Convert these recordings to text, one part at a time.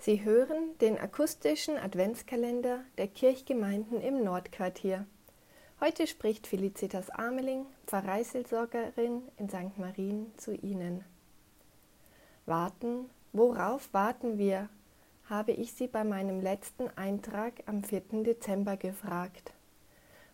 Sie hören den akustischen Adventskalender der Kirchgemeinden im Nordquartier. Heute spricht Felicitas Ameling, Pfarreiseelsorgerin in St. Marien, zu Ihnen. Warten, worauf warten wir? habe ich Sie bei meinem letzten Eintrag am 4. Dezember gefragt.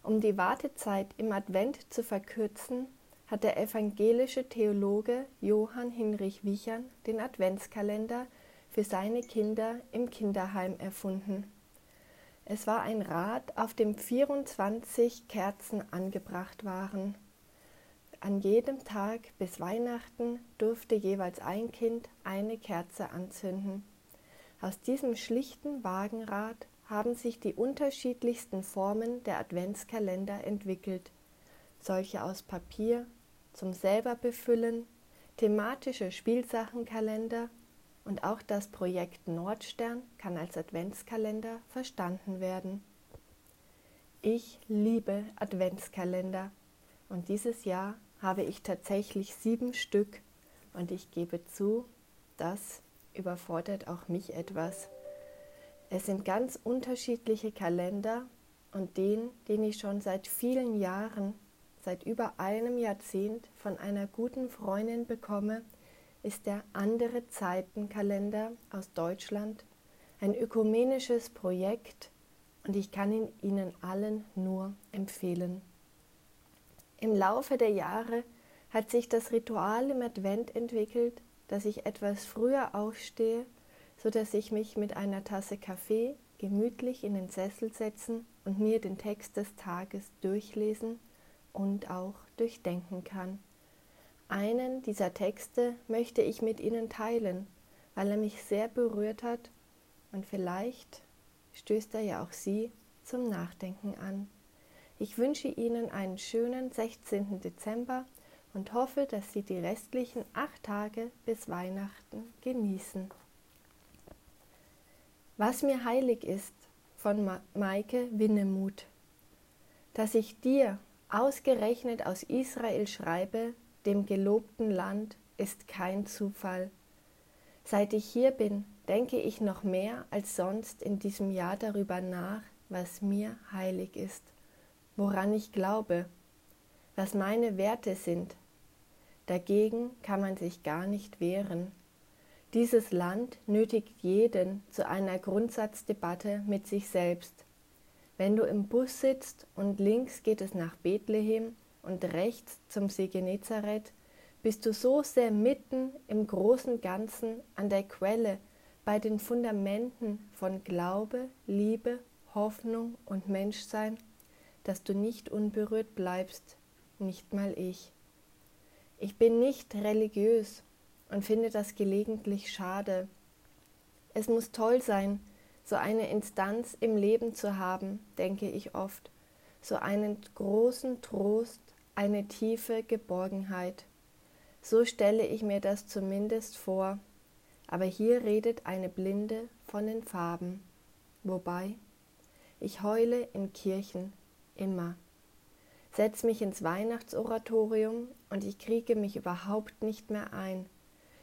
Um die Wartezeit im Advent zu verkürzen, hat der evangelische Theologe Johann Hinrich Wichern den Adventskalender für seine Kinder im Kinderheim erfunden. Es war ein Rad, auf dem 24 Kerzen angebracht waren. An jedem Tag bis Weihnachten durfte jeweils ein Kind eine Kerze anzünden. Aus diesem schlichten Wagenrad haben sich die unterschiedlichsten Formen der Adventskalender entwickelt, solche aus Papier zum selber befüllen, thematische Spielsachenkalender und auch das Projekt Nordstern kann als Adventskalender verstanden werden. Ich liebe Adventskalender und dieses Jahr habe ich tatsächlich sieben Stück und ich gebe zu, das überfordert auch mich etwas. Es sind ganz unterschiedliche Kalender und den, den ich schon seit vielen Jahren, seit über einem Jahrzehnt von einer guten Freundin bekomme, ist der Andere Zeitenkalender aus Deutschland ein ökumenisches Projekt und ich kann ihn Ihnen allen nur empfehlen. Im Laufe der Jahre hat sich das Ritual im Advent entwickelt, dass ich etwas früher aufstehe, so dass ich mich mit einer Tasse Kaffee gemütlich in den Sessel setzen und mir den Text des Tages durchlesen und auch durchdenken kann. Einen dieser Texte möchte ich mit Ihnen teilen, weil er mich sehr berührt hat und vielleicht stößt er ja auch Sie zum Nachdenken an. Ich wünsche Ihnen einen schönen 16. Dezember und hoffe, dass Sie die restlichen acht Tage bis Weihnachten genießen. Was mir heilig ist von Maike Winnemuth, dass ich dir ausgerechnet aus Israel schreibe, dem gelobten Land, ist kein Zufall. Seit ich hier bin, denke ich noch mehr als sonst in diesem Jahr darüber nach, was mir heilig ist, woran ich glaube, was meine Werte sind. Dagegen kann man sich gar nicht wehren. Dieses Land nötigt jeden zu einer Grundsatzdebatte mit sich selbst. Wenn du im Bus sitzt und links geht es nach Bethlehem, und rechts zum See Genezareth, bist du so sehr mitten im großen Ganzen an der Quelle, bei den Fundamenten von Glaube, Liebe, Hoffnung und Menschsein, dass du nicht unberührt bleibst, nicht mal ich. Ich bin nicht religiös und finde das gelegentlich schade. Es muss toll sein, so eine Instanz im Leben zu haben, denke ich oft, so einen großen Trost eine tiefe Geborgenheit. So stelle ich mir das zumindest vor, aber hier redet eine Blinde von den Farben. Wobei, ich heule in Kirchen immer. Setz mich ins Weihnachtsoratorium und ich kriege mich überhaupt nicht mehr ein.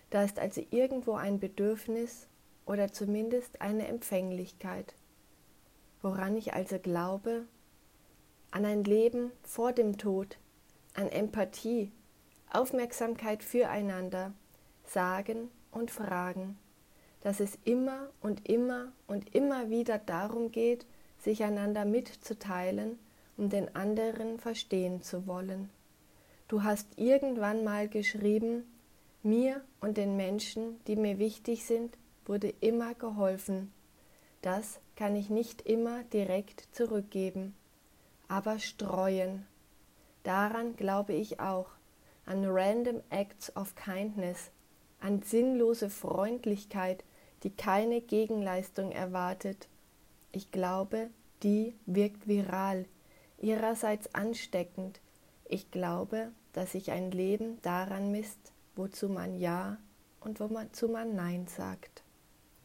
Da ist also irgendwo ein Bedürfnis oder zumindest eine Empfänglichkeit. Woran ich also glaube, an ein Leben vor dem Tod, an Empathie, Aufmerksamkeit füreinander, Sagen und Fragen, dass es immer und immer und immer wieder darum geht, sich einander mitzuteilen, um den anderen verstehen zu wollen. Du hast irgendwann mal geschrieben, mir und den Menschen, die mir wichtig sind, wurde immer geholfen. Das kann ich nicht immer direkt zurückgeben, aber streuen Daran glaube ich auch, an random acts of kindness, an sinnlose Freundlichkeit, die keine Gegenleistung erwartet. Ich glaube, die wirkt viral, ihrerseits ansteckend. Ich glaube, dass sich ein Leben daran misst, wozu man Ja und wozu man Nein sagt.